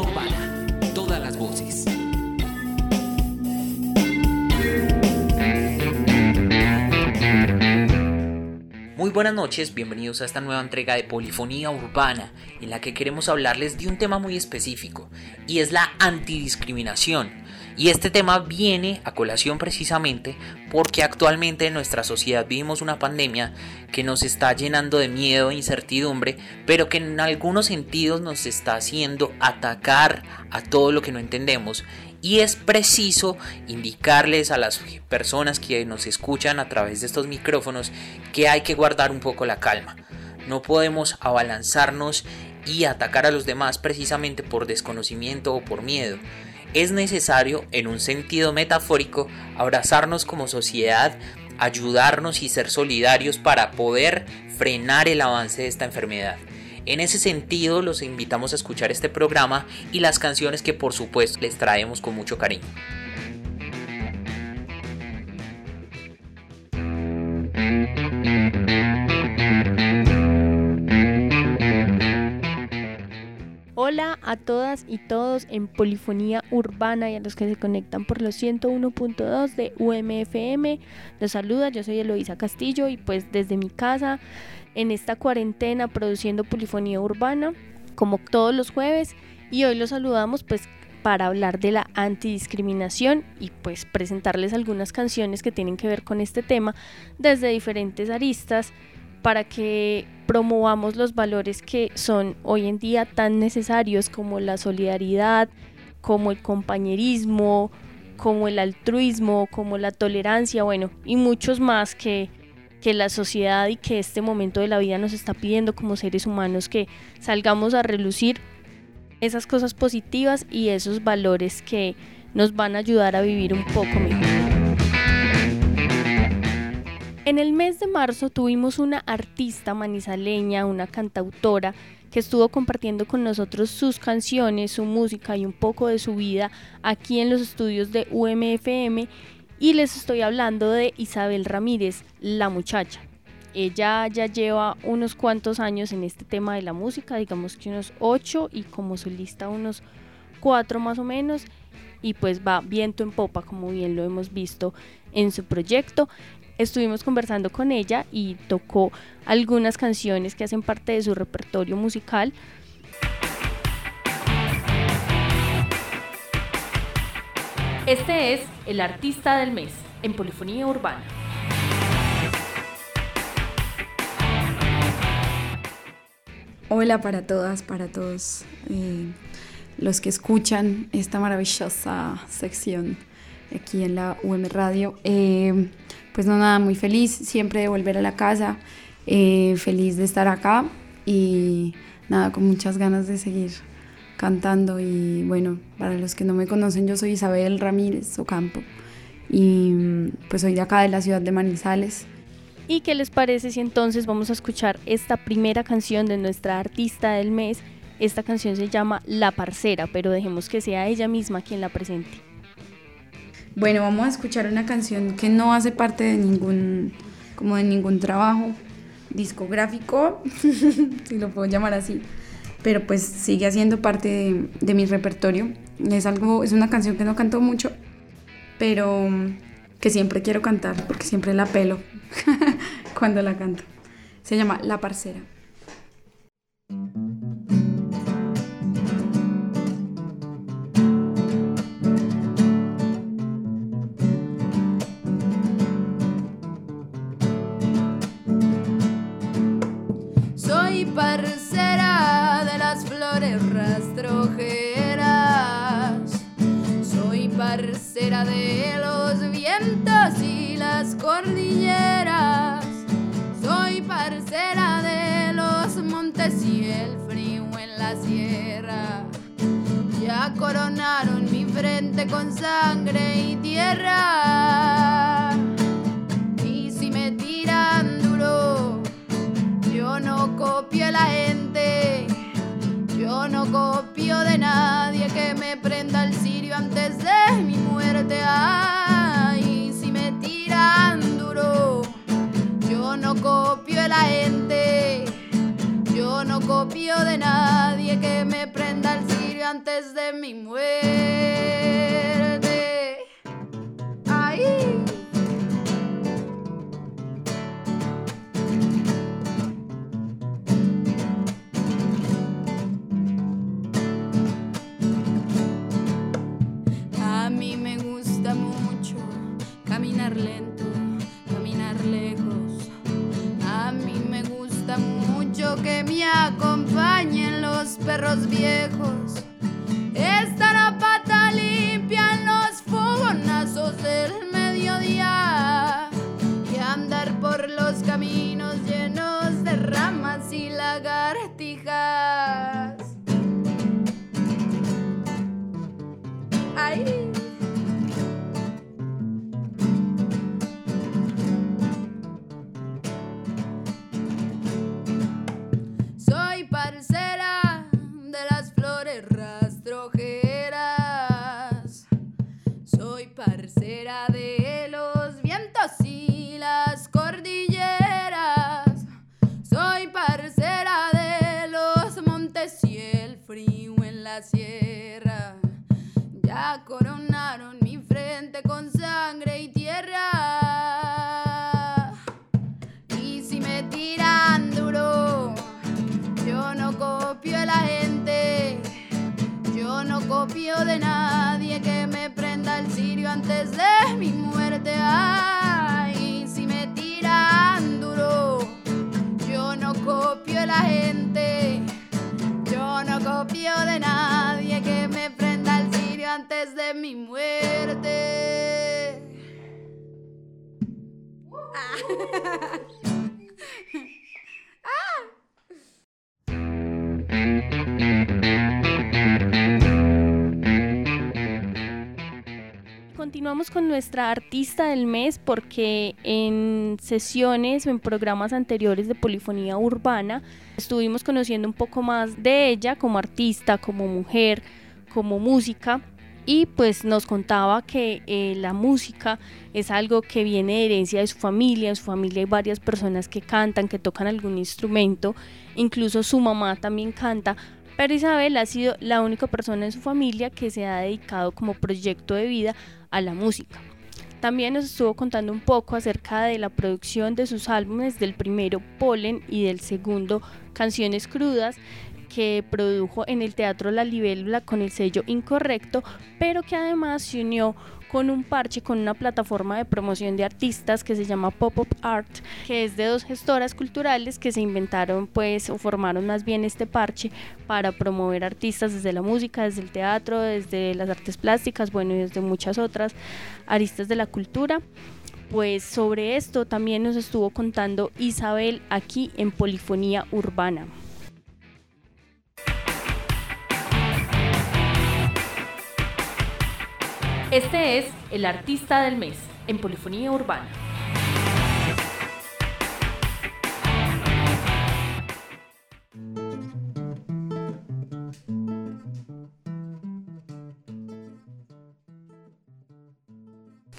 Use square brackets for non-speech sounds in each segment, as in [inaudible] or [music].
Urbana. Todas las voces. Muy buenas noches, bienvenidos a esta nueva entrega de Polifonía Urbana, en la que queremos hablarles de un tema muy específico, y es la antidiscriminación y este tema viene a colación precisamente porque actualmente en nuestra sociedad vivimos una pandemia que nos está llenando de miedo e incertidumbre, pero que en algunos sentidos nos está haciendo atacar a todo lo que no entendemos. Y es preciso indicarles a las personas que nos escuchan a través de estos micrófonos que hay que guardar un poco la calma. No podemos abalanzarnos y atacar a los demás precisamente por desconocimiento o por miedo es necesario, en un sentido metafórico, abrazarnos como sociedad, ayudarnos y ser solidarios para poder frenar el avance de esta enfermedad. En ese sentido, los invitamos a escuchar este programa y las canciones que por supuesto les traemos con mucho cariño. Hola a todas y todos en Polifonía Urbana y a los que se conectan por los 101.2 de UMFM. Los saluda, yo soy Eloisa Castillo y pues desde mi casa en esta cuarentena produciendo Polifonía Urbana como todos los jueves y hoy los saludamos pues para hablar de la antidiscriminación y pues presentarles algunas canciones que tienen que ver con este tema desde diferentes aristas para que promovamos los valores que son hoy en día tan necesarios como la solidaridad, como el compañerismo, como el altruismo, como la tolerancia, bueno, y muchos más que, que la sociedad y que este momento de la vida nos está pidiendo como seres humanos que salgamos a relucir esas cosas positivas y esos valores que nos van a ayudar a vivir un poco mejor. En el mes de marzo tuvimos una artista manizaleña, una cantautora, que estuvo compartiendo con nosotros sus canciones, su música y un poco de su vida aquí en los estudios de UMFM. Y les estoy hablando de Isabel Ramírez, la muchacha. Ella ya lleva unos cuantos años en este tema de la música, digamos que unos ocho y como solista unos cuatro más o menos. Y pues va viento en popa como bien lo hemos visto en su proyecto estuvimos conversando con ella y tocó algunas canciones que hacen parte de su repertorio musical. Este es el artista del mes en Polifonía Urbana. Hola para todas, para todos eh, los que escuchan esta maravillosa sección aquí en la UM Radio. Eh, pues no nada, muy feliz siempre de volver a la casa, eh, feliz de estar acá y nada, con muchas ganas de seguir cantando y bueno, para los que no me conocen, yo soy Isabel Ramírez Ocampo y pues soy de acá de la ciudad de Manizales. ¿Y qué les parece si entonces vamos a escuchar esta primera canción de nuestra artista del mes? Esta canción se llama La Parcera, pero dejemos que sea ella misma quien la presente. Bueno, vamos a escuchar una canción que no hace parte de ningún, como de ningún trabajo discográfico, [laughs] si lo puedo llamar así, pero pues sigue haciendo parte de, mi repertorio. Es algo, es una canción que no canto mucho, pero que siempre quiero cantar porque siempre la pelo [laughs] cuando la canto. Se llama La Parcera. Coronaron mi frente con sangre y tierra. Y si me tiran duro, yo no copio a la gente. Yo no copio de nadie que me prenda el cirio antes de mi muerte. Ay, si me tiran duro, yo no copio de la gente. No copio de nadie que me prenda el cirio antes de mi muerte. Ay. A mí me gusta mucho caminar lento, acompañen los perros viejos. Artista del mes porque en sesiones o en programas anteriores de Polifonía Urbana estuvimos conociendo un poco más de ella como artista, como mujer, como música. Y pues nos contaba que eh, la música es algo que viene de herencia de su familia, en su familia hay varias personas que cantan, que tocan algún instrumento, incluso su mamá también canta, pero Isabel ha sido la única persona en su familia que se ha dedicado como proyecto de vida a la música. También nos estuvo contando un poco acerca de la producción de sus álbumes, del primero Polen y del segundo Canciones Crudas, que produjo en el Teatro La Libélula con el sello Incorrecto, pero que además se unió con un parche, con una plataforma de promoción de artistas que se llama Pop-Up Art, que es de dos gestoras culturales que se inventaron pues o formaron más bien este parche para promover artistas desde la música, desde el teatro, desde las artes plásticas, bueno y desde muchas otras aristas de la cultura. Pues sobre esto también nos estuvo contando Isabel aquí en Polifonía Urbana. Este es el artista del mes en Polifonía Urbana.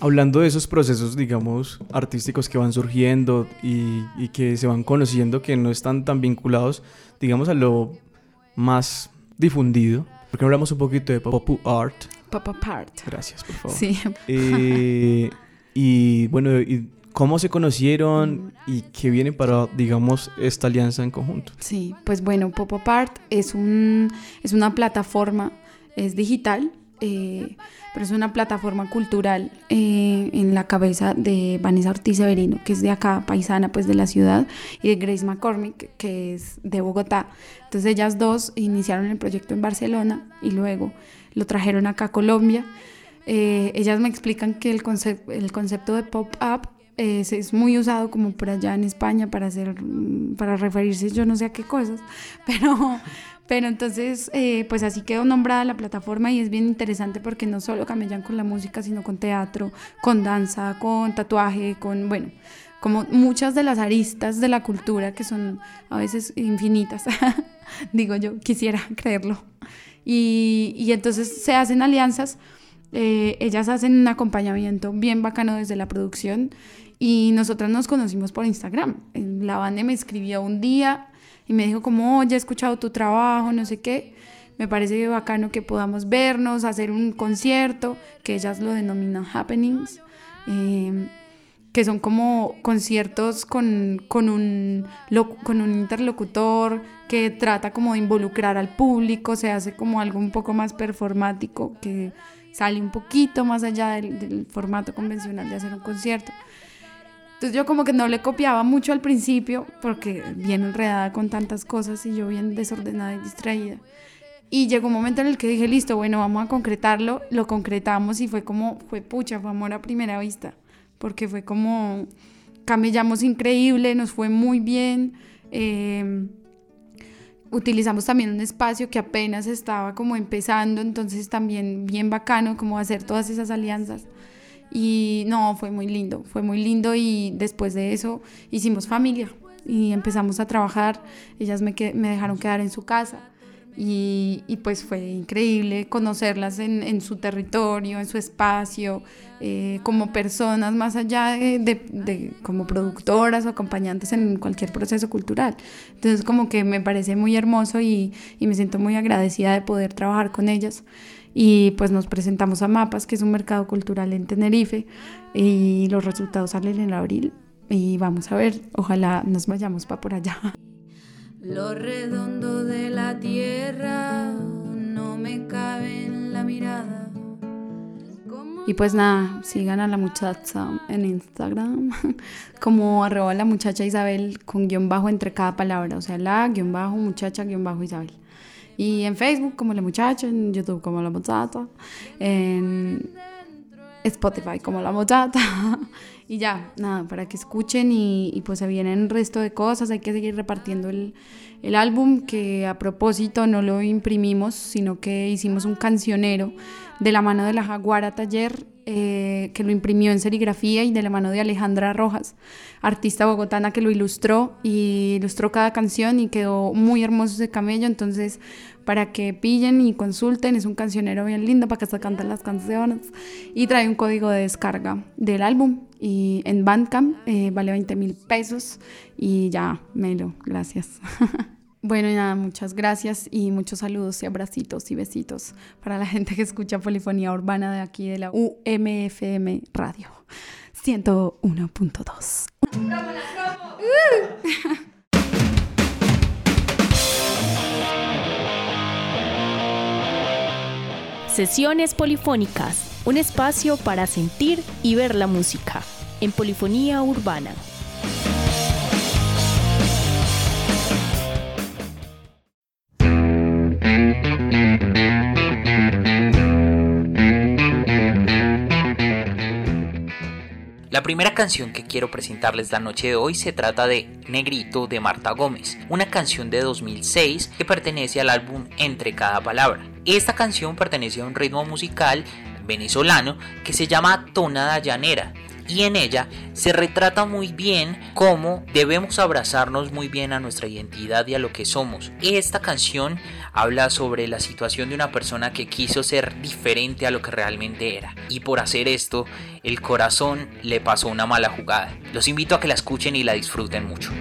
Hablando de esos procesos, digamos, artísticos que van surgiendo y, que se van conociendo, que no están tan vinculados, digamos, a lo más difundido, porque hablamos un poquito de pop art. Pop Art. Gracias, por favor. Sí. Eh, y bueno, y ¿cómo se conocieron y qué viene para, digamos, esta alianza en conjunto? Sí, pues bueno, Pop Art es, un, es una plataforma, es digital, eh, pero es una plataforma cultural eh, en la cabeza de Vanessa Ortiz Severino, que es de acá, paisana pues de la ciudad, y de Grace McCormick, que es de Bogotá. Entonces ellas dos iniciaron el proyecto en Barcelona y luego lo trajeron acá a Colombia. Eh, ellas me explican que el, concep el concepto de pop-up es, es, muy usado como por allá en España para hacer, para referirse yo no sé a qué cosas, [laughs] pero, pero entonces eh, pues así quedó nombrada la plataforma y es bien interesante porque no solo camellan con la música, sino con teatro, con danza, con tatuaje, con, bueno, como muchas de las aristas de la cultura que son a veces infinitas, [laughs] digo yo, quisiera [laughs] creerlo. Y, entonces se hacen alianzas, eh, ellas hacen un acompañamiento bien bacano desde la producción y nosotras nos conocimos por Instagram. La banda me escribió un día y me dijo como, oye, he escuchado tu trabajo, no sé qué. Me parece bacano que podamos vernos, hacer un concierto, que ellas lo denominan happenings, eh, que son como conciertos con, con, un, con un interlocutor que trata como de involucrar al público, se hace como algo un poco más performático, que sale un poquito más allá del, del formato convencional de hacer un concierto. Entonces yo como que no le copiaba mucho al principio porque bien enredada con tantas cosas y yo bien desordenada y distraída. Y llegó un momento en el que dije, listo, bueno, vamos a concretarlo. Lo concretamos y fue como, fue pucha, fue amor a primera vista. Porque fue como, camellamos increíble, nos fue muy bien. Eh, utilizamos también un espacio que apenas estaba como empezando, entonces también bien bacano como hacer todas esas alianzas. Y no, fue muy lindo, fue muy lindo y después de eso hicimos familia y empezamos a trabajar. Ellas me, me dejaron quedar en su casa y, y pues fue increíble conocerlas en, en, su territorio, en su espacio, eh, como personas más allá de, de, de, como productoras o acompañantes en cualquier proceso cultural. Entonces como que me parece muy hermoso y, y me siento muy agradecida de poder trabajar con ellas y pues nos presentamos a Mapas, que es un mercado cultural en Tenerife, y los resultados salen en abril y vamos a ver, ojalá nos vayamos para por allá. Lo redondo de la tierra no me cabe en la mirada. Y pues nada, sigan a la muchacha en Instagram [laughs] como arroba la muchacha Isabel con guion bajo entre cada palabra, o sea, la guion bajo muchacha guion bajo Isabel. Y en Facebook como La Muchacha, en YouTube como La Muchacha, en Spotify como La Muchacha. [laughs] y ya, nada, para que escuchen y, y, pues se vienen resto de cosas. Hay que seguir repartiendo el, el álbum que a propósito no lo imprimimos, sino que hicimos un cancionero de la mano de la Jaguara Taller eh, que lo imprimió en serigrafía y de la mano de Alejandra Rojas, artista bogotana que lo ilustró y ilustró cada canción y quedó muy hermoso ese camello. Entonces, para que pillen y consulten, es un cancionero bien lindo para que se canten las canciones. Y trae un código de descarga del álbum. Y en Bandcamp eh, vale 20 mil pesos. Y ya, Melo, gracias. [laughs] Bueno, y nada, muchas gracias y muchos saludos y abracitos y besitos para la gente que escucha Polifonía Urbana de aquí de la UMFM Radio 101.2. [laughs] Sesiones polifónicas, un espacio para sentir y ver la música en Polifonía Urbana. La primera canción que quiero presentarles la noche de hoy se trata de Negrito de Marta Gómez, una canción de 2006 que pertenece al álbum Entre cada palabra. Esta canción pertenece a un ritmo musical venezolano que se llama Tonada Llanera y en ella se retrata muy bien cómo debemos abrazarnos muy bien a nuestra identidad y a lo que somos. Esta canción habla sobre la situación de una persona que quiso ser diferente a lo que realmente era y por hacer esto el corazón le pasó una mala jugada. Los invito a que la escuchen y la disfruten mucho.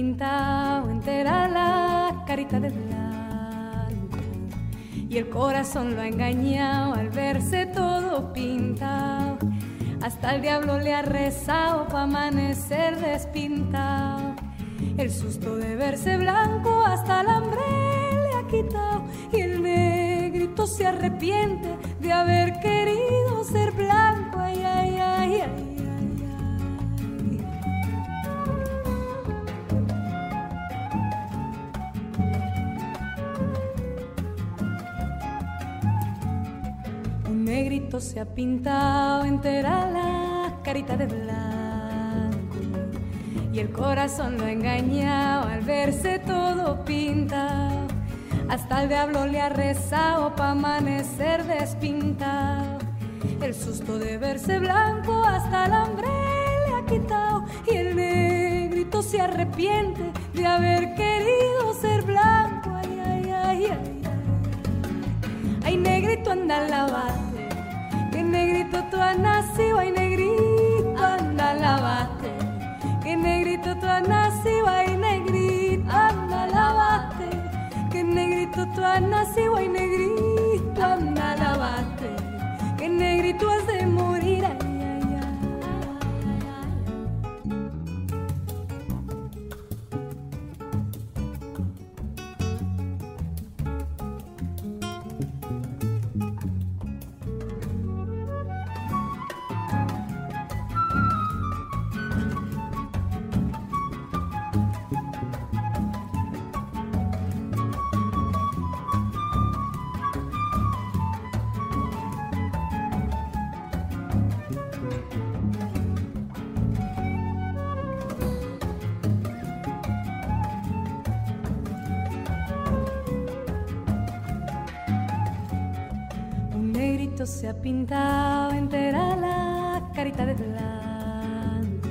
Pintado entera la carita de blanco y el corazón lo ha engañado al verse todo pintado. Hasta el diablo le ha rezado para amanecer despintado. El susto de verse blanco hasta el hambre le ha quitado y el negrito se arrepiente de haber querido ser blanco. Ay, ay, ay, ay. Negrito se ha pintado entera la carita de blanco y el corazón lo ha engañado al verse todo pintado. Hasta el diablo le ha rezado pa' amanecer despintado. El susto de verse blanco hasta el hambre le ha quitado. Y el negrito se arrepiente de haber querido ser blanco. Ay, ay, ay, ay. Ay, negrito anda lavate. Negrito tú has nacido. Ay, negrito anda lavate. Que negrito tú has nacido. Ay, negrito anda lavate. Que negrito tú has nacido. Ay, negrito anda lavate. Que negrito has de Se ha pintado entera la carita de blanco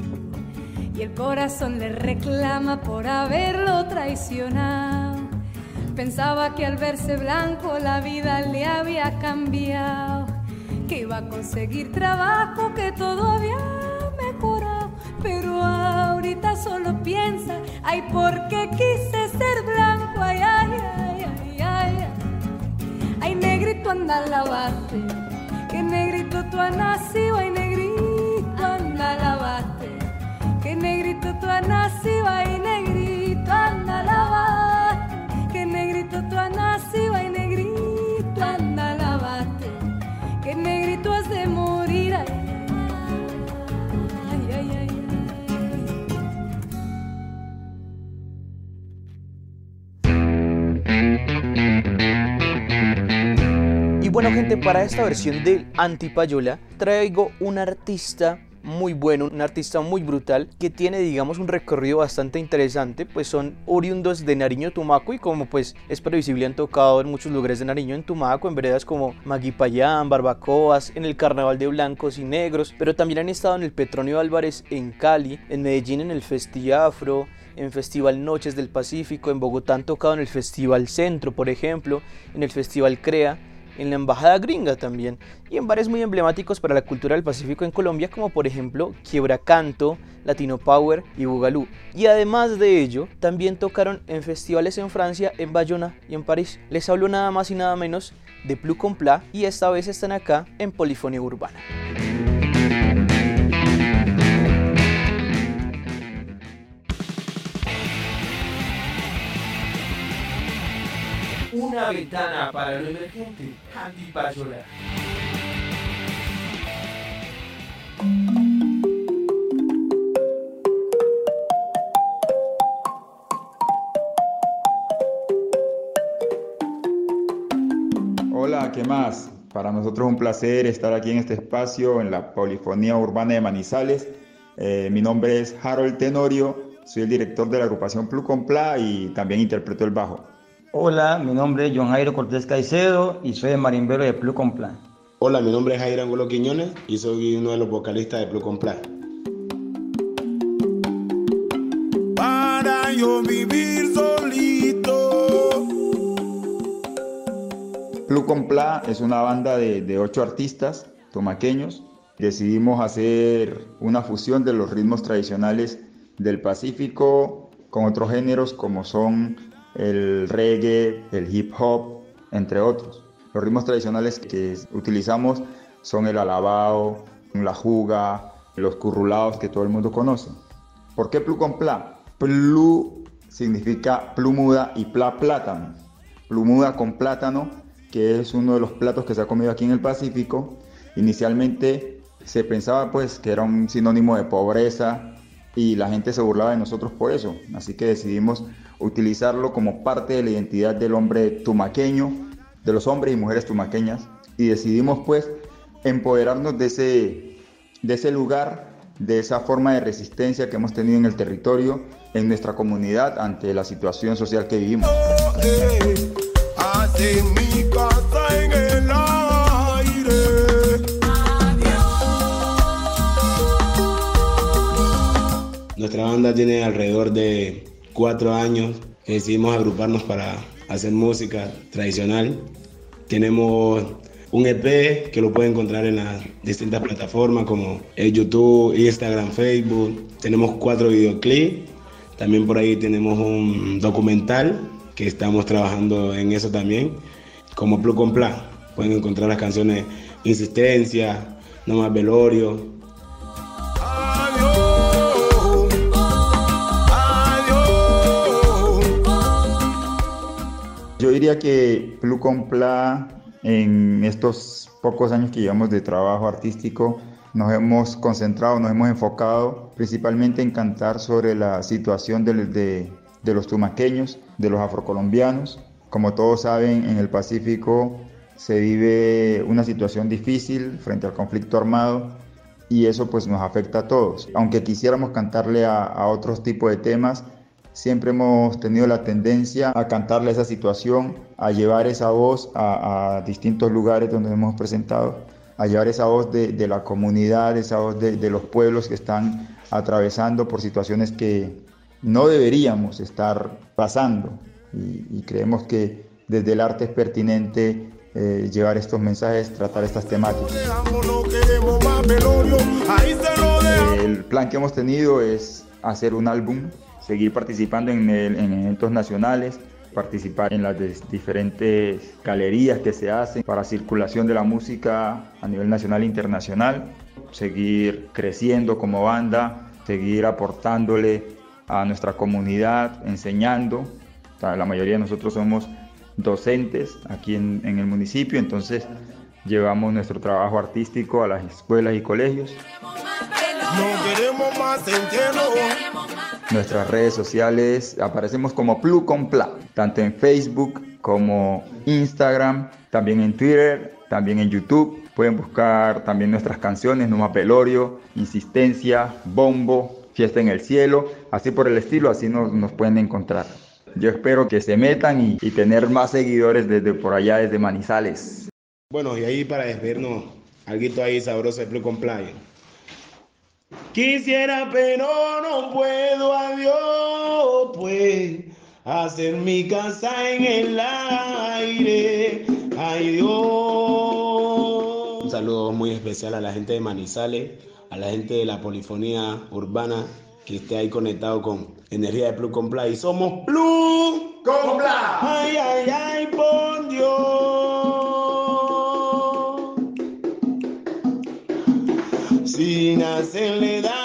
y el corazón le reclama por haberlo traicionado. Pensaba que al verse blanco la vida le había cambiado, que iba a conseguir trabajo, que todo había mejorado, pero ahorita solo piensa, ay, ¿por qué quise ser blanco? Ay, ay, ay, ay, ay. ay. Ay, negrito anda lavate, que has nacido, ay, negrito anda lavate, que negrito tú has bueno gente, para esta versión de Antipayola traigo un artista muy bueno, un artista muy brutal que tiene digamos un recorrido bastante interesante, pues son oriundos de Nariño, Tumaco y como pues es previsible han tocado en muchos lugares de Nariño, en Tumaco, en veredas como Maguipayán, Barbacoas, en el Carnaval de Blancos y Negros, pero también han estado en el Petronio Álvarez en Cali, en Medellín en el Festiafro, en Festival Noches del Pacífico, en Bogotá han tocado en el Festival Centro, por ejemplo, en el Festival Crea, en la Embajada Gringa también, y en bares muy emblemáticos para la cultura del Pacífico en Colombia, como por ejemplo Quiebra Canto, Latino Power y Bugalú. Y además de ello, también tocaron en festivales en Francia, en Bayona y en París. Les hablo nada más y nada menos de Plus Complat y esta vez están acá en Polifonía Urbana. Una ventana para lo emergente. Andy Payola. Hola, ¿qué más? Para nosotros es un placer estar aquí en este espacio, en la Polifonía Urbana de Manizales. Eh, mi nombre es Harold Tenorio, soy el director de la agrupación Plus Compla y también interpreto el bajo. Hola, mi nombre es John Jairo Cortés Caicedo y soy el marimbero de Plus Complan. Hola, mi nombre es Jairo Angulo Quiñones y soy uno de los vocalistas de Blue Complan. Para yo vivir solito. Plus Compla es una banda de, de ocho artistas tomaqueños. Decidimos hacer una fusión de los ritmos tradicionales del Pacífico con otros géneros como son el reggae, el hip hop, entre otros. Los ritmos tradicionales que utilizamos son el alabao, la juga, los currulados que todo el mundo conoce. ¿Por qué plu con pla? Plu significa plumuda y pla plátano. Plumuda con plátano, que es uno de los platos que se ha comido aquí en el Pacífico. Inicialmente se pensaba pues que era un sinónimo de pobreza y la gente se burlaba de nosotros por eso. Así que decidimos utilizarlo como parte de la identidad del hombre tumaqueño, de los hombres y mujeres tumaqueñas. Y decidimos pues empoderarnos de ese, de ese lugar, de esa forma de resistencia que hemos tenido en el territorio, en nuestra comunidad ante la situación social que vivimos. Nuestra banda tiene alrededor de cuatro años que decidimos agruparnos para hacer música tradicional. Tenemos un EP que lo pueden encontrar en las distintas plataformas como YouTube, Instagram, Facebook. Tenemos cuatro videoclips. También por ahí tenemos un documental que estamos trabajando en eso también, como Plug con Plan. Pueden encontrar las canciones Insistencia, No más Velorio, Yo diría que Plu con Pla, en estos pocos años que llevamos de trabajo artístico, nos hemos concentrado, nos hemos enfocado principalmente en cantar sobre la situación de, los tumaqueños, de los afrocolombianos. Como todos saben, en el Pacífico se vive una situación difícil frente al conflicto armado y eso pues nos afecta a todos. Aunque quisiéramos cantarle a otros tipos de temas, siempre hemos tenido la tendencia a cantarle esa situación, a llevar esa voz a, distintos lugares donde hemos presentado, a llevar esa voz de, la comunidad, esa voz de, los pueblos que están atravesando por situaciones que no deberíamos estar pasando. Y, y creemos que desde el arte es pertinente eh, llevar estos mensajes, tratar estas temáticas. El plan que hemos tenido es hacer un álbum seguir participando en, eventos nacionales, participar en las diferentes galerías que se hacen para circulación de la música a nivel nacional e internacional, seguir creciendo como banda, seguir aportándole a nuestra comunidad, enseñando. La mayoría de nosotros somos docentes aquí en, el municipio, entonces llevamos nuestro trabajo artístico a las escuelas y colegios. No queremos más entierro. Nuestras redes sociales aparecemos como Plu con Pla, tanto en Facebook como Instagram, también en Twitter, también en YouTube. Pueden buscar también nuestras canciones, Numa Pelorio, Insistencia, Bombo, Fiesta en el Cielo, así por el estilo, así nos, nos pueden encontrar. Yo espero que se metan y, tener más seguidores desde por allá, desde Manizales. Bueno, y ahí para despedirnos, algo ahí sabroso de Playa. Quisiera, pero no puedo, adiós, pues, hacer mi casa en el aire, ay Dios. Un saludo muy especial a la gente de Manizales, a la gente de la polifonía urbana que esté ahí conectado con energía de Plug con Play. Somos Plug con Play. Ay, ay, ay, por Dios. Sin hacerle daño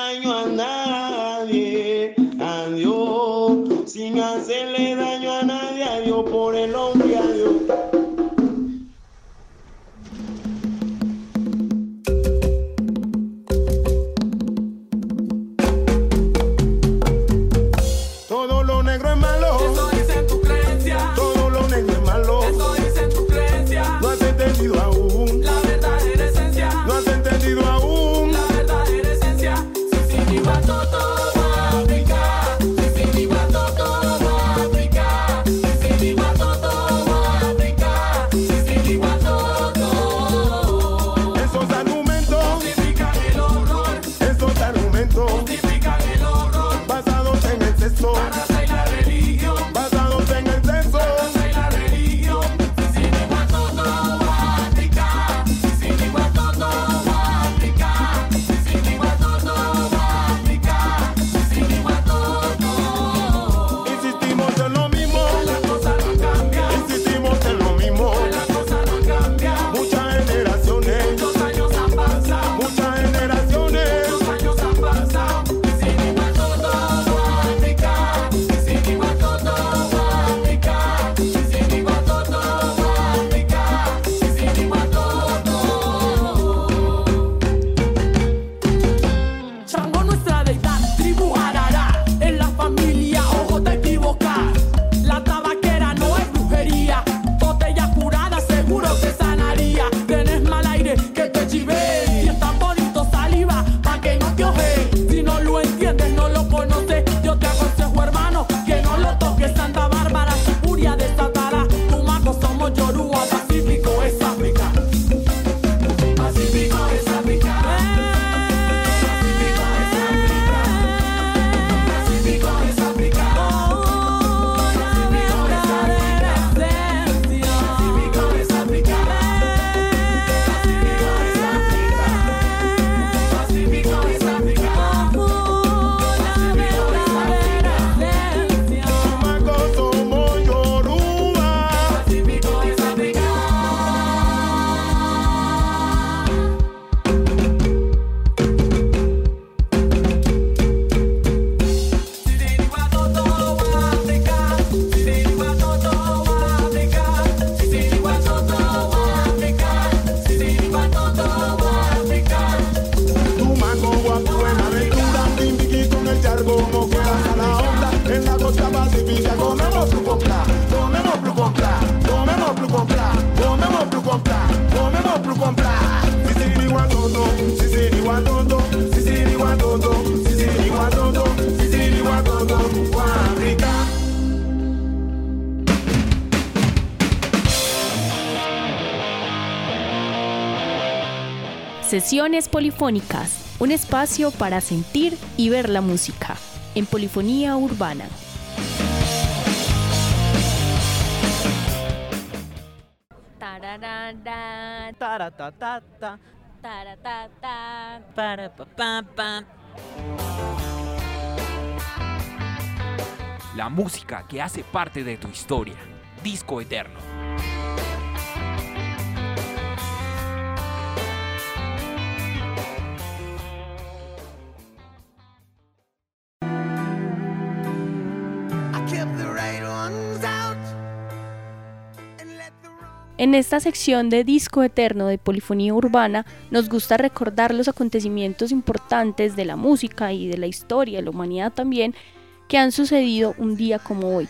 Sesiones polifónicas, un espacio para sentir y ver la música en polifonía urbana. La música que hace parte de tu historia. Disco Eterno. En esta sección de Disco Eterno de Polifonía Urbana nos gusta recordar los acontecimientos importantes de la música y de la historia, de la humanidad también, que han sucedido un día como hoy.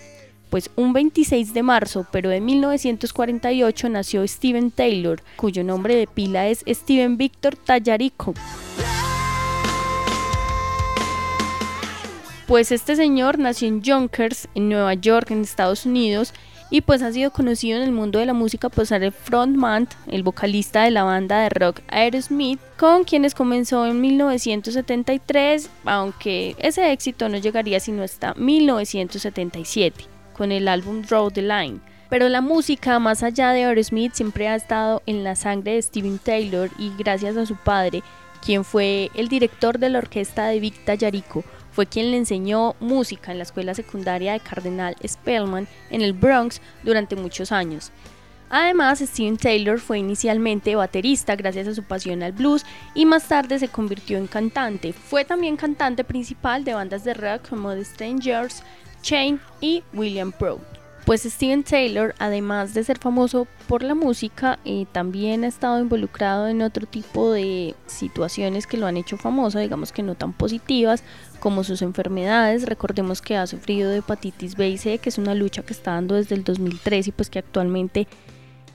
Pues un 26 de marzo, pero de 1948, nació Steven Taylor, cuyo nombre de pila es Steven Victor Tallarico. Pues este señor nació en Yonkers, en Nueva York, en Estados Unidos, y pues ha sido conocido en el mundo de la música por ser el frontman, el vocalista de la banda de rock Aerosmith, con quienes comenzó en 1973, aunque ese éxito no llegaría sino hasta 1977, con el álbum Draw the Line. Pero la música, más allá de Aerosmith, siempre ha estado en la sangre de Steven Taylor y gracias a su padre, quien fue el director de la orquesta de Vic Tallarico, fue quien le enseñó música en la escuela secundaria de Cardenal Spellman en el Bronx durante muchos años. Además, Steven Taylor fue inicialmente baterista gracias a su pasión al blues y más tarde se convirtió en cantante. Fue también cantante principal de bandas de rock como The Strangers, Chain y William Pro. Pues Steven Taylor, además de ser famoso por la música, eh, también ha estado involucrado en otro tipo de situaciones que lo han hecho famoso, digamos que no tan positivas, como sus enfermedades. Recordemos que ha sufrido de hepatitis B y C, que es una lucha que está dando desde el 2003 y pues que actualmente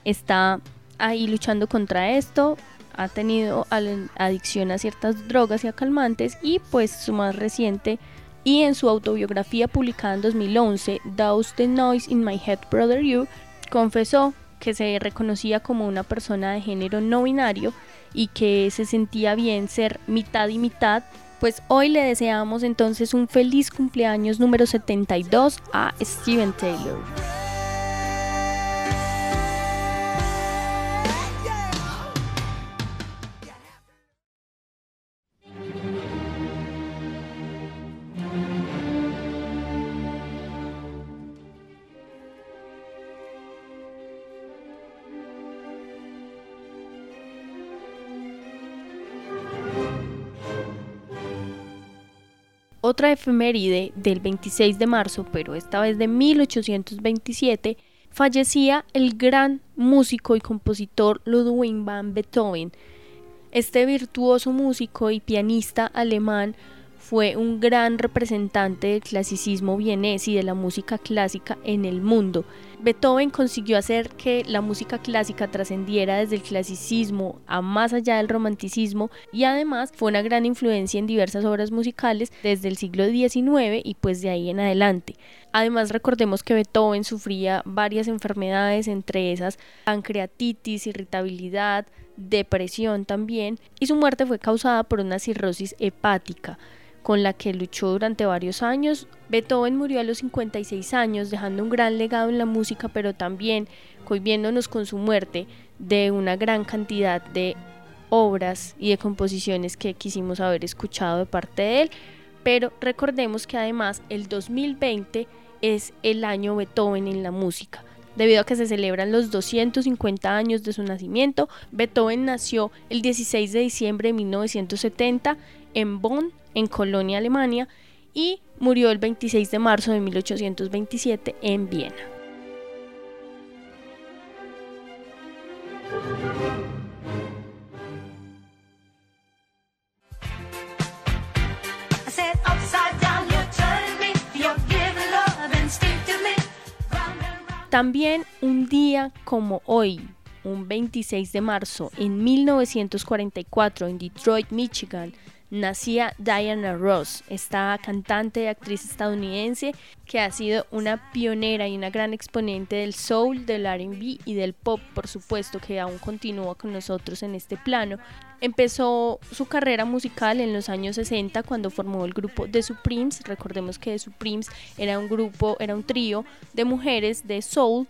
está ahí luchando contra esto. Ha tenido adicción a ciertas drogas y a calmantes y pues su más reciente y en su autobiografía publicada en 2011, Douse the Noise in My Head Brother You, confesó que se reconocía como una persona de género no binario y que se sentía bien ser mitad y mitad. Pues hoy le deseamos entonces un feliz cumpleaños número 72 a Steven Taylor. Otra efeméride del 26 de marzo, pero esta vez de 1827, fallecía el gran músico y compositor Ludwig van Beethoven. Este virtuoso músico y pianista alemán fue un gran representante del clasicismo vienés y de la música clásica en el mundo. Beethoven consiguió hacer que la música clásica trascendiera desde el clasicismo a más allá del romanticismo y además fue una gran influencia en diversas obras musicales desde el siglo XIX y pues de ahí en adelante. Además recordemos que Beethoven sufría varias enfermedades, entre esas pancreatitis, irritabilidad, depresión también, y su muerte fue causada por una cirrosis hepática con la que luchó durante varios años. Beethoven murió a los 56 años, dejando un gran legado en la música, pero también cohibiéndonos con su muerte de una gran cantidad de obras y de composiciones que quisimos haber escuchado de parte de él. Pero recordemos que además el 2020 es el año Beethoven en la música. Debido a que se celebran los 250 años de su nacimiento, Beethoven nació el 16 de diciembre de 1970 en Bonn, en Colonia, Alemania, y murió el 26 de marzo de 1827 en Viena. También un día como hoy, un 26 de marzo en 1944 en Detroit, Michigan, nacía Diana Ross, esta cantante y actriz estadounidense que ha sido una pionera y una gran exponente del soul, del RB y del pop, por supuesto, que aún continúa con nosotros en este plano. Empezó su carrera musical en los años 60 cuando formó el grupo The Supremes. Recordemos que The Supremes era un grupo, era un trío de mujeres de soul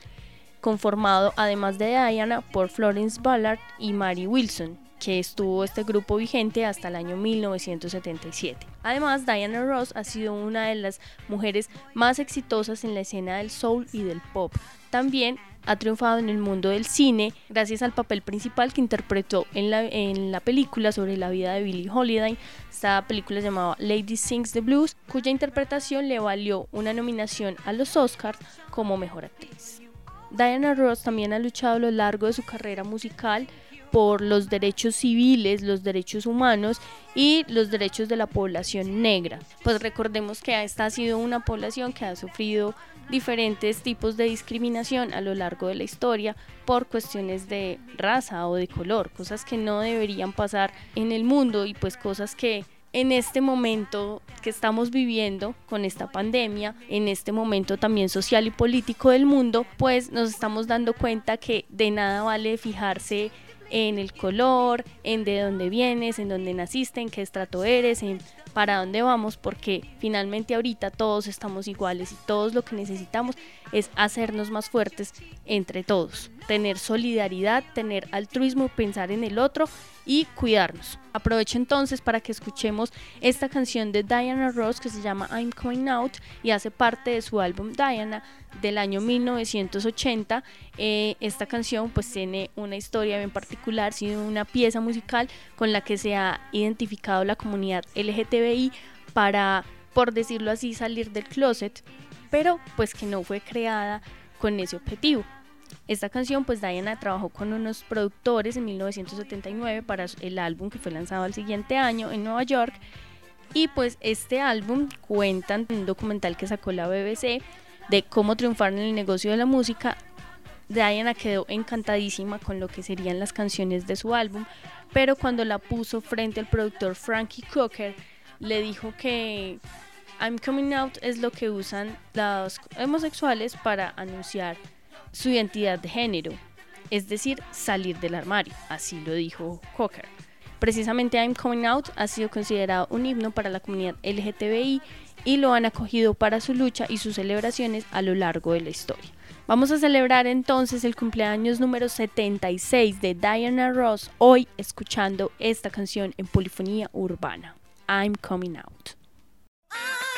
conformado además de Diana por Florence Ballard y Mary Wilson que estuvo este grupo vigente hasta el año 1977. Además, Diana Ross ha sido una de las mujeres más exitosas en la escena del soul y del pop. También ha triunfado en el mundo del cine gracias al papel principal que interpretó en la, en la película sobre la vida de Billie Holiday. Esta película se llamaba Lady Sings the Blues, cuya interpretación le valió una nominación a los Oscars como mejor actriz. Diana Ross también ha luchado a lo largo de su carrera musical por los derechos civiles, los derechos humanos y los derechos de la población negra. Pues recordemos que esta ha sido una población que ha sufrido diferentes tipos de discriminación a lo largo de la historia por cuestiones de raza o de color, cosas que no deberían pasar en el mundo y pues cosas que en este momento que estamos viviendo con esta pandemia, en este momento también social y político del mundo, pues nos estamos dando cuenta que de nada vale fijarse en el color, en de dónde vienes, en dónde naciste, en qué estrato eres, en para dónde vamos, porque finalmente ahorita todos estamos iguales y todos lo que necesitamos es hacernos más fuertes entre todos, tener solidaridad, tener altruismo, pensar en el otro y cuidarnos. Aprovecho entonces para que escuchemos esta canción de Diana Ross que se llama I'm Coming Out y hace parte de su álbum Diana del año 1980. Eh, esta canción pues tiene una historia bien particular, sido una pieza musical con la que se ha identificado la comunidad LGTBI para, por decirlo así, salir del closet, pero pues que no fue creada con ese objetivo. Esta canción, pues Diana trabajó con unos productores en 1979 para el álbum que fue lanzado al siguiente año en Nueva York. Y pues este álbum cuenta en un documental que sacó la BBC de cómo triunfar en el negocio de la música. Diana quedó encantadísima con lo que serían las canciones de su álbum, pero cuando la puso frente al productor Frankie Cocker, le dijo que I'm Coming Out es lo que usan los homosexuales para anunciar su identidad de género, es decir, salir del armario, así lo dijo Cocker. Precisamente I'm Coming Out ha sido considerado un himno para la comunidad LGTBI y lo han acogido para su lucha y sus celebraciones a lo largo de la historia. Vamos a celebrar entonces el cumpleaños número 76 de Diana Ross hoy escuchando esta canción en polifonía urbana, I'm Coming Out. Ah.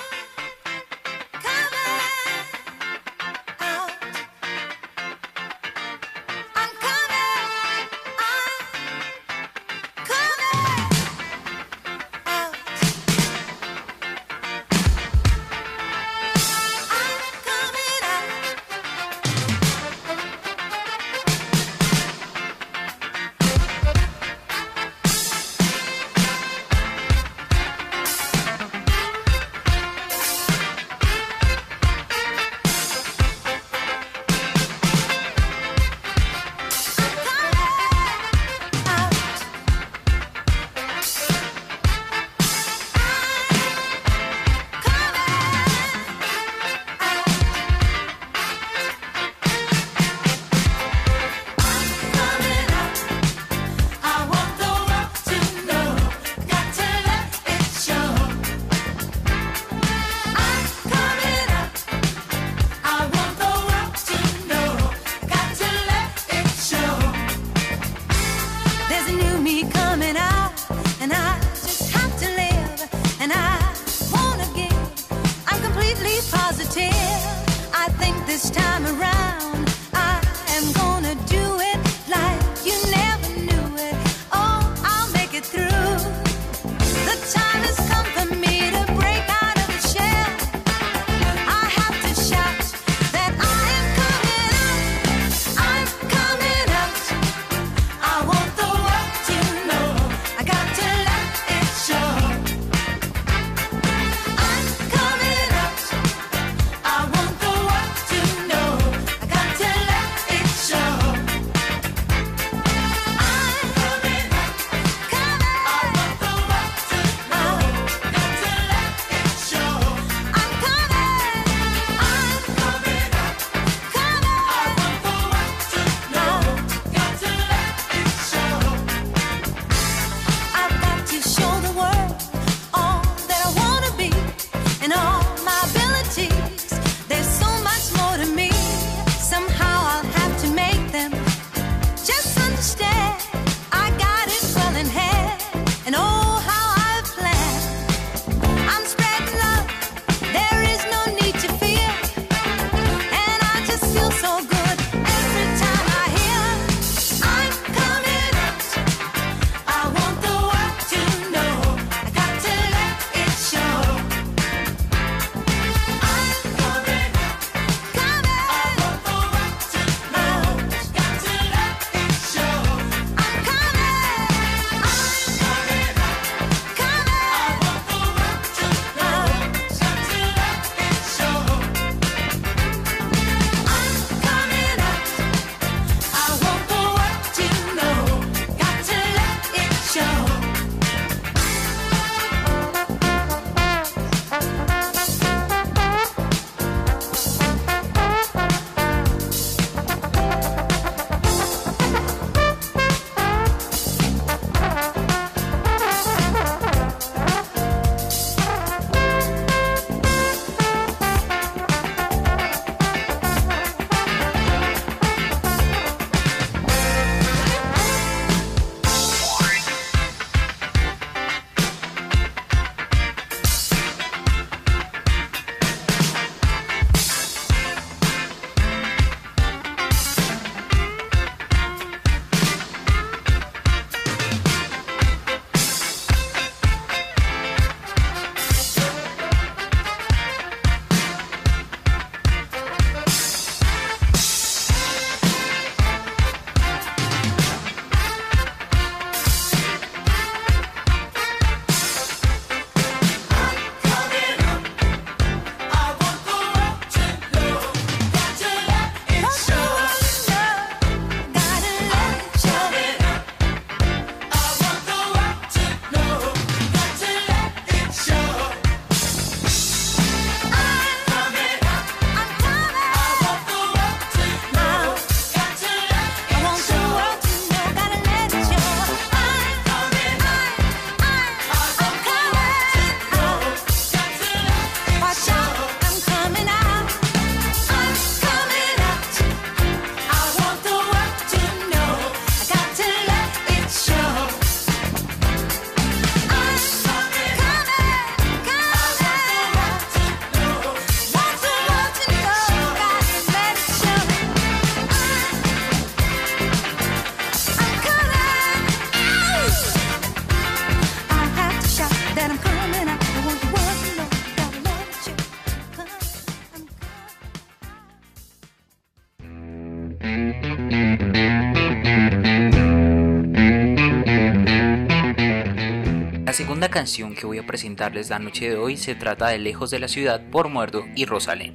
Segunda canción que voy a presentarles la noche de hoy se trata de Lejos de la Ciudad por Muerdo y Rosalén.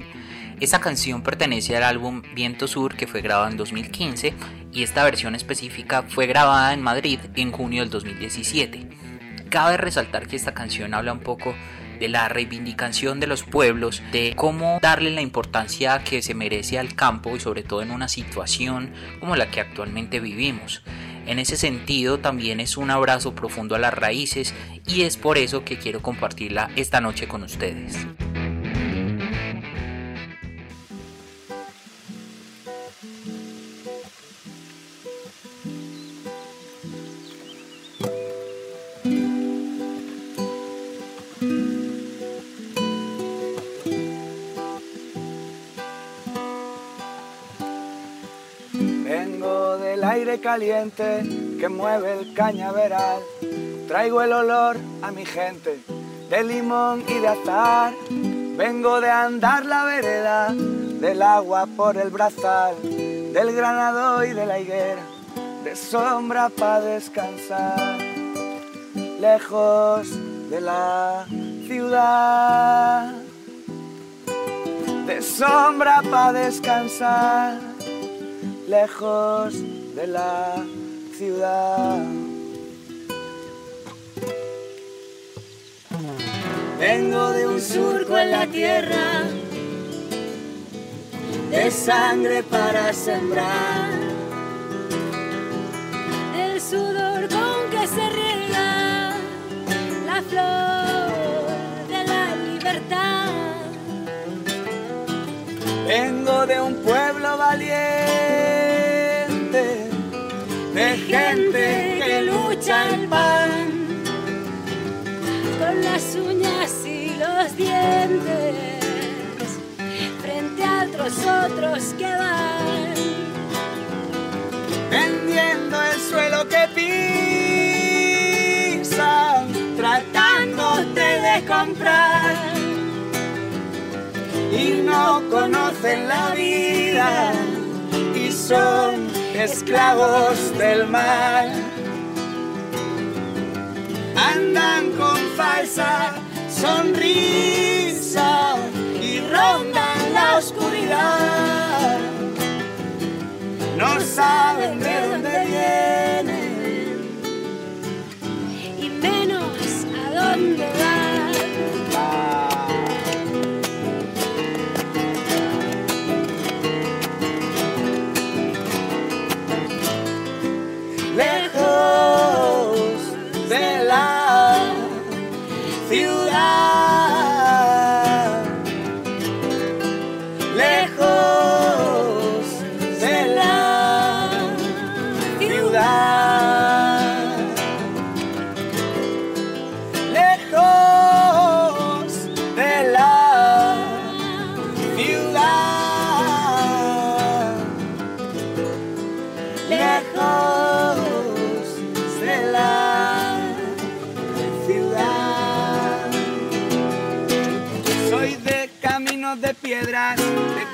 Esta canción pertenece al álbum Viento Sur que fue grabado en 2015 y esta versión específica fue grabada en Madrid en junio del 2017. Cabe resaltar que esta canción habla un poco de la reivindicación de los pueblos, de cómo darle la importancia que se merece al campo y sobre todo en una situación como la que actualmente vivimos. En ese sentido también es un abrazo profundo a las raíces y es por eso que quiero compartirla esta noche con ustedes. Caliente que mueve el cañaveral. Traigo el olor a mi gente de limón y de azar. Vengo de andar la vereda, del agua por el brazal, del granado y de la higuera, de sombra para descansar. Lejos de la ciudad, de sombra para descansar lejos de la ciudad. Vengo de un surco en la tierra, de sangre para sembrar, del sudor con que se riega la flor de la libertad. Vengo de un pueblo valiente, de gente que lucha el pan. con las uñas y los dientes frente a otros otros que van vendiendo el suelo que pisan, tratándote de comprar. Y no conocen la vida y son esclavos del mal. Andan con falsa sonrisa y rondan la oscuridad. No saben de dónde vienen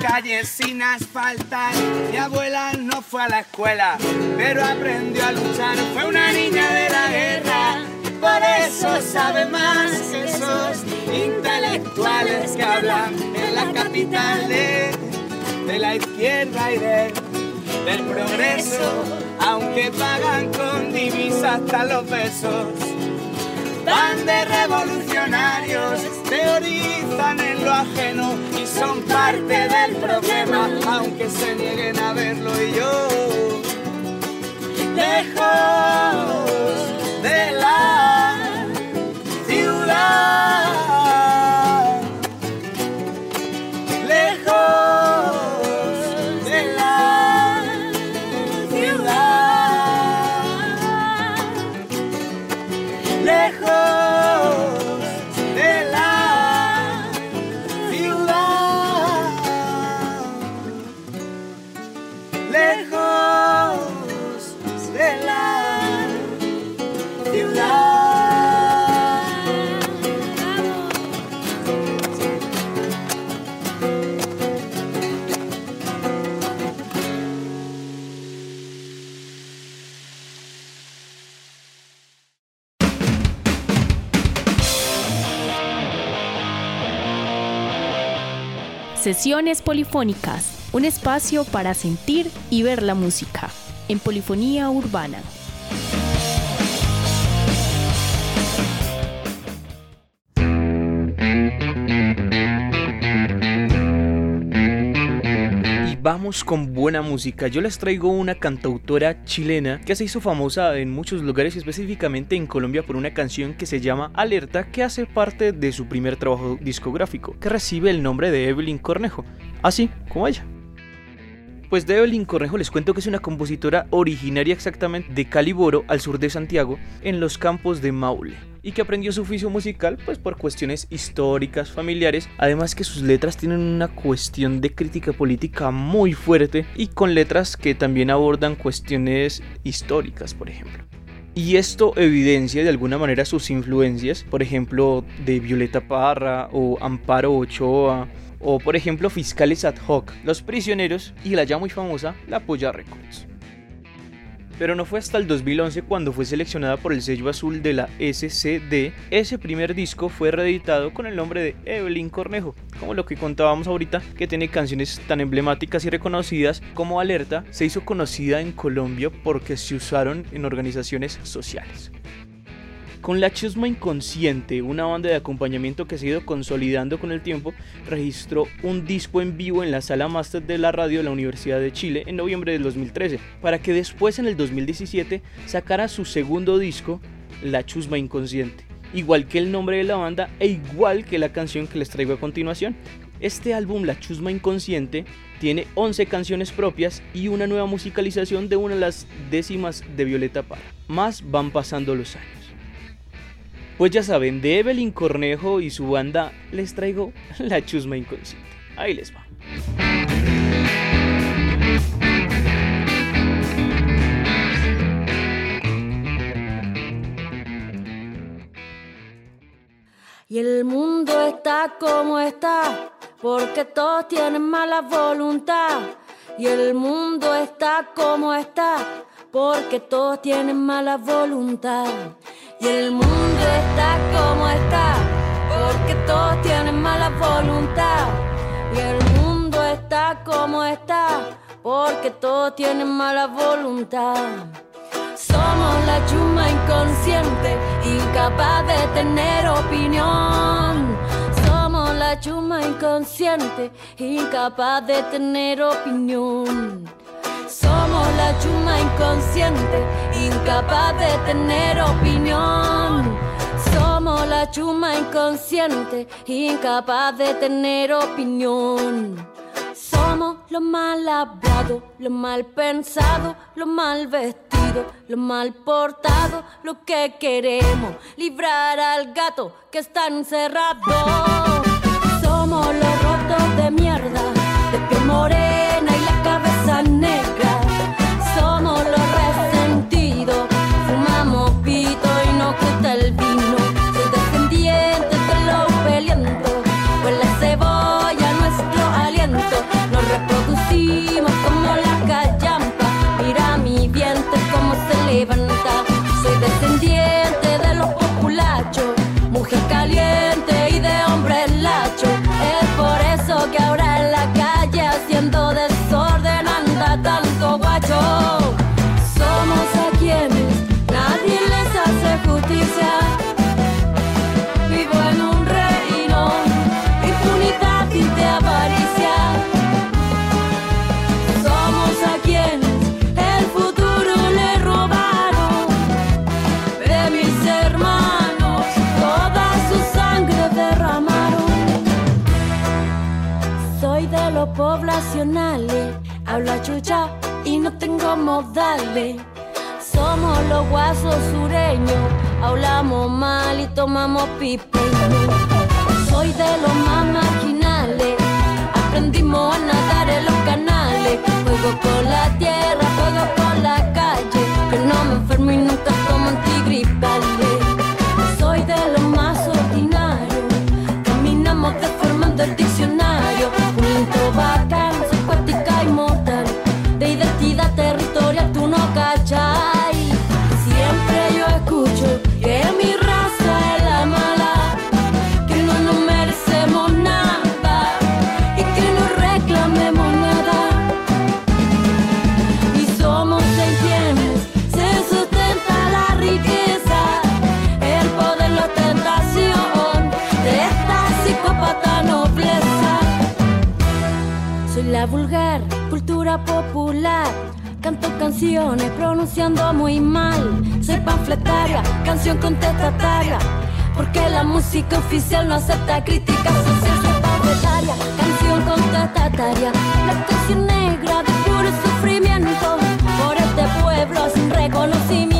calles sin asfaltar. Mi abuela no fue a la escuela, pero aprendió a luchar. Fue una niña de la guerra, por eso sabe más que esos intelectuales que hablan en la capital de, de la izquierda y de del progreso, aunque pagan con divisa hasta los besos. Van de revolucionarios, teorizan en lo ajeno y son parte del problema, aunque se nieguen a verlo y yo. Lejos de la Sesiones Polifónicas, un espacio para sentir y ver la música en Polifonía Urbana. Con buena música. Yo les traigo una cantautora chilena que se hizo famosa en muchos lugares, específicamente en Colombia, por una canción que se llama Alerta, que hace parte de su primer trabajo discográfico, que recibe el nombre de Evelyn Cornejo, así como ella. Pues de Evelyn Cornejo les cuento que es una compositora originaria exactamente de Caliboro, al sur de Santiago, en los campos de Maule, y que aprendió su oficio musical pues por cuestiones históricas, familiares, además que sus letras tienen una cuestión de crítica política muy fuerte y con letras que también abordan cuestiones históricas, por ejemplo. Y esto evidencia de alguna manera sus influencias, por ejemplo, de Violeta Parra o Amparo Ochoa, o por ejemplo Fiscales Ad Hoc, Los Prisioneros y la ya muy famosa La Polla Records. Pero no fue hasta el 2011 cuando fue seleccionada por el sello azul de la SCD. Ese primer disco fue reeditado con el nombre de Evelyn Cornejo, como lo que contábamos ahorita, que tiene canciones tan emblemáticas y reconocidas como Alerta, se hizo conocida en Colombia porque se usaron en organizaciones sociales. Con La Chusma Inconsciente, una banda de acompañamiento que se ha ido consolidando con el tiempo, registró un disco en vivo en la sala máster de la radio de la Universidad de Chile en noviembre del 2013, para que después en el 2017 sacara su segundo disco, La Chusma Inconsciente, igual que el nombre de la banda e igual que la canción que les traigo a continuación. Este álbum, La Chusma Inconsciente, tiene 11 canciones propias y una nueva musicalización de una de las décimas de Violeta Parra. Más van pasando los años. Pues ya saben, de Evelyn Cornejo y su banda les traigo [laughs] la chusma inconsciente. Ahí les va. Y el mundo está como está, porque todos tienen mala voluntad. Y el mundo está como está, porque todos tienen mala voluntad. Y el mundo porque todos tienen mala voluntad. Somos la chuma inconsciente, incapaz de tener opinión. Somos la chuma inconsciente, incapaz de tener opinión. Somos la chuma inconsciente, incapaz de tener opinión. Somos la chuma inconsciente, incapaz de tener opinión. Lo mal hablado, lo mal pensado, lo mal vestido, lo mal portado, lo que queremos, librar al gato que está encerrado. Somos los rotos de mierda, de piel morena Los poblacionales, hablo a chucha y no tengo modales. Somos los guasos sureños, hablamos mal y tomamos pipe. Soy de los más marginales, aprendimos a nadar en los canales. Juego con la tierra, juego con la calle, que no me enfermo y nunca canciones pronunciando muy mal. Soy panfletaria, canción contestataria. Porque la música oficial no acepta críticas sociales. Soy panfletaria, canción contestataria. La canción negra de puro sufrimiento. Por este pueblo sin reconocimiento.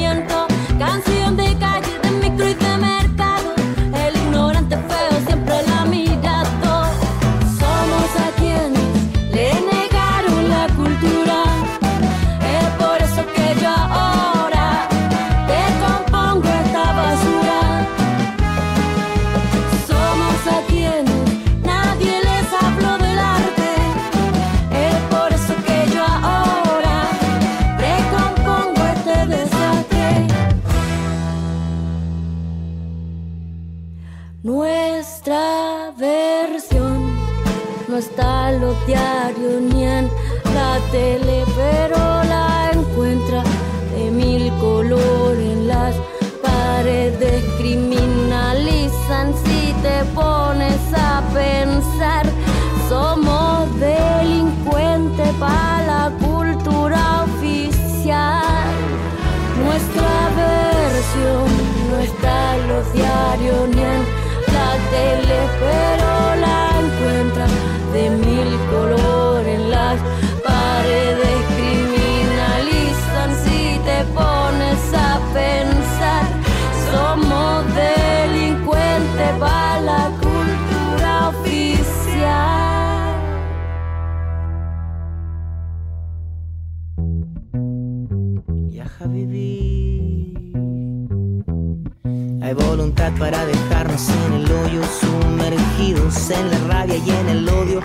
Para dejarnos en el hoyo, sumergidos en la rabia y en el odio.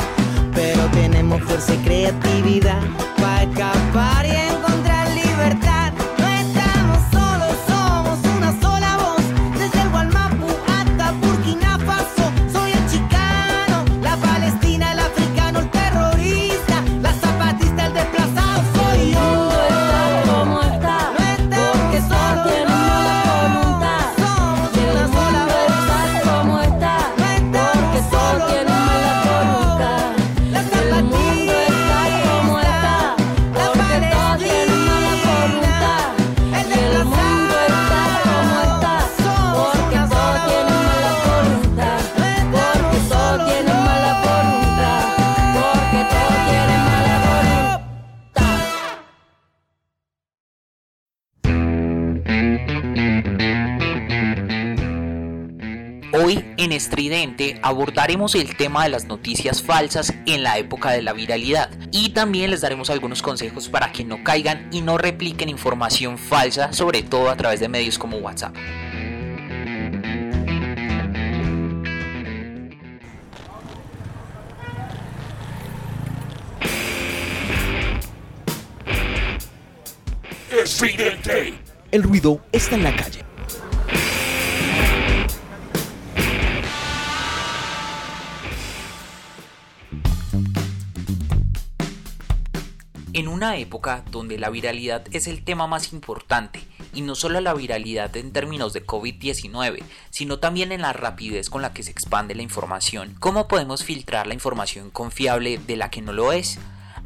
Pero tenemos fuerza y creatividad para escapar Estridente abordaremos el tema de las noticias falsas en la época de la viralidad y también les daremos algunos consejos para que no caigan y no repliquen información falsa, sobre todo a través de medios como WhatsApp. Estridente. El ruido está en la calle. En una época donde la viralidad es el tema más importante, y no solo la viralidad en términos de COVID-19, sino también en la rapidez con la que se expande la información, ¿cómo podemos filtrar la información confiable de la que no lo es?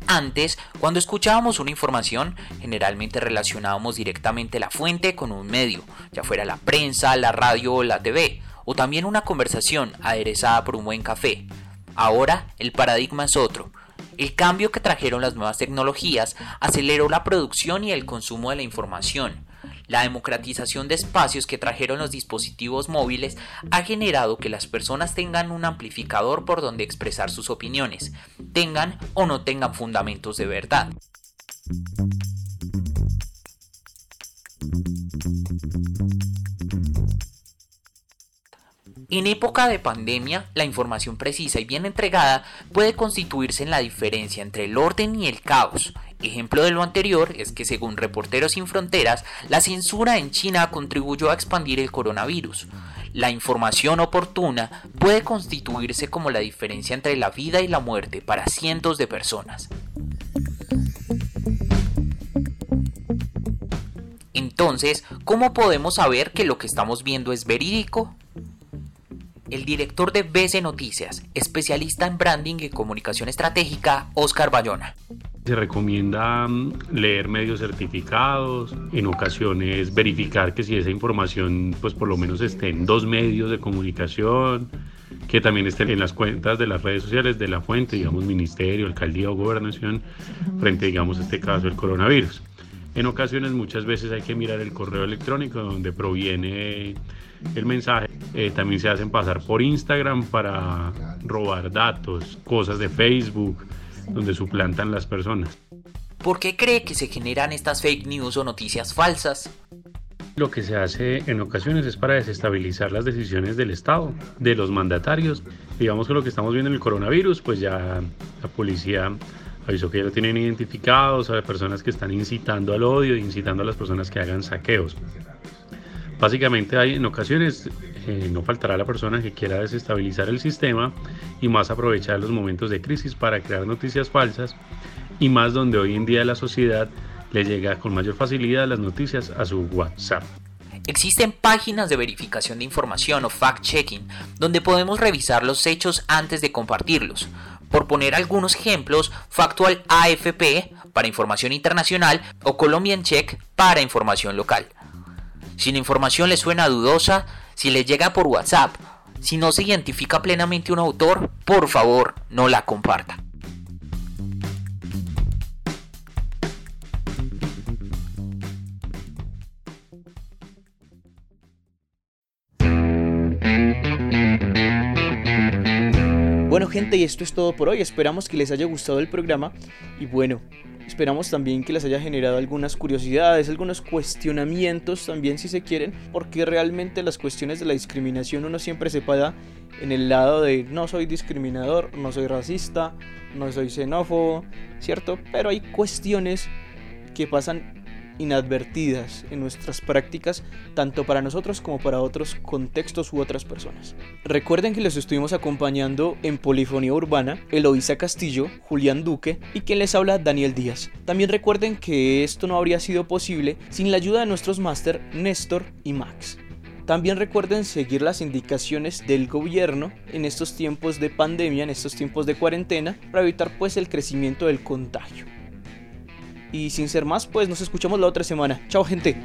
Antes, cuando escuchábamos una información, generalmente relacionábamos directamente la fuente con un medio, ya fuera la prensa, la radio o la TV, o también una conversación aderezada por un buen café. Ahora el paradigma es otro. El cambio que trajeron las nuevas tecnologías aceleró la producción y el consumo de la información. La democratización de espacios que trajeron los dispositivos móviles ha generado que las personas tengan un amplificador por donde expresar sus opiniones, tengan o no tengan fundamentos de verdad. En época de pandemia, la información precisa y bien entregada puede constituirse en la diferencia entre el orden y el caos. Ejemplo de lo anterior es que según Reporteros sin Fronteras, la censura en China contribuyó a expandir el coronavirus. La información oportuna puede constituirse como la diferencia entre la vida y la muerte para cientos de personas. Entonces, ¿cómo podemos saber que lo que estamos viendo es verídico? El director de BC Noticias, especialista en branding y comunicación estratégica, Oscar Bayona. Se recomienda mm, leer medios certificados, en ocasiones verificar que si esa información pues por lo menos esté en dos medios de comunicación, que también esté en las cuentas de las redes sociales de la fuente, digamos ministerio, alcaldía o gobernación, frente digamos a este caso el coronavirus. En ocasiones muchas veces hay que mirar el correo electrónico donde proviene el mensaje. Eh, también se hacen pasar por Instagram para robar datos, cosas de Facebook, donde suplantan las personas. ¿Por qué cree que se generan estas fake news o noticias falsas? Lo que se hace en ocasiones es para desestabilizar las decisiones del Estado, de los mandatarios. Digamos que lo que estamos viendo en el coronavirus, pues ya la policía avisó que ya lo tienen identificados a personas que están incitando al odio, incitando a las personas que hagan saqueos. Básicamente hay en ocasiones eh, no faltará la persona que quiera desestabilizar el sistema y más aprovechar los momentos de crisis para crear noticias falsas y más donde hoy en día la sociedad le llega con mayor facilidad las noticias a su WhatsApp. Existen páginas de verificación de información o fact-checking donde podemos revisar los hechos antes de compartirlos. Por poner algunos ejemplos, Factual AFP para información internacional o Colombian Check para información local. Si la información le suena dudosa, si le llega por WhatsApp, si no se identifica plenamente un autor, por favor no la comparta. Bueno gente, y esto es todo por hoy. Esperamos que les haya gustado el programa y bueno, esperamos también que les haya generado algunas curiosidades, algunos cuestionamientos también si se quieren, porque realmente las cuestiones de la discriminación uno siempre se para en el lado de no soy discriminador, no soy racista, no soy xenófobo, ¿cierto? Pero hay cuestiones que pasan inadvertidas en nuestras prácticas, tanto para nosotros como para otros contextos u otras personas. Recuerden que los estuvimos acompañando en Polifonía Urbana, Eloísa Castillo, Julián Duque y quien les habla Daniel Díaz. También recuerden que esto no habría sido posible sin la ayuda de nuestros máster Néstor y Max. También recuerden seguir las indicaciones del gobierno en estos tiempos de pandemia, en estos tiempos de cuarentena, para evitar pues el crecimiento del contagio. Y sin ser más, pues nos escuchamos la otra semana. Chao gente.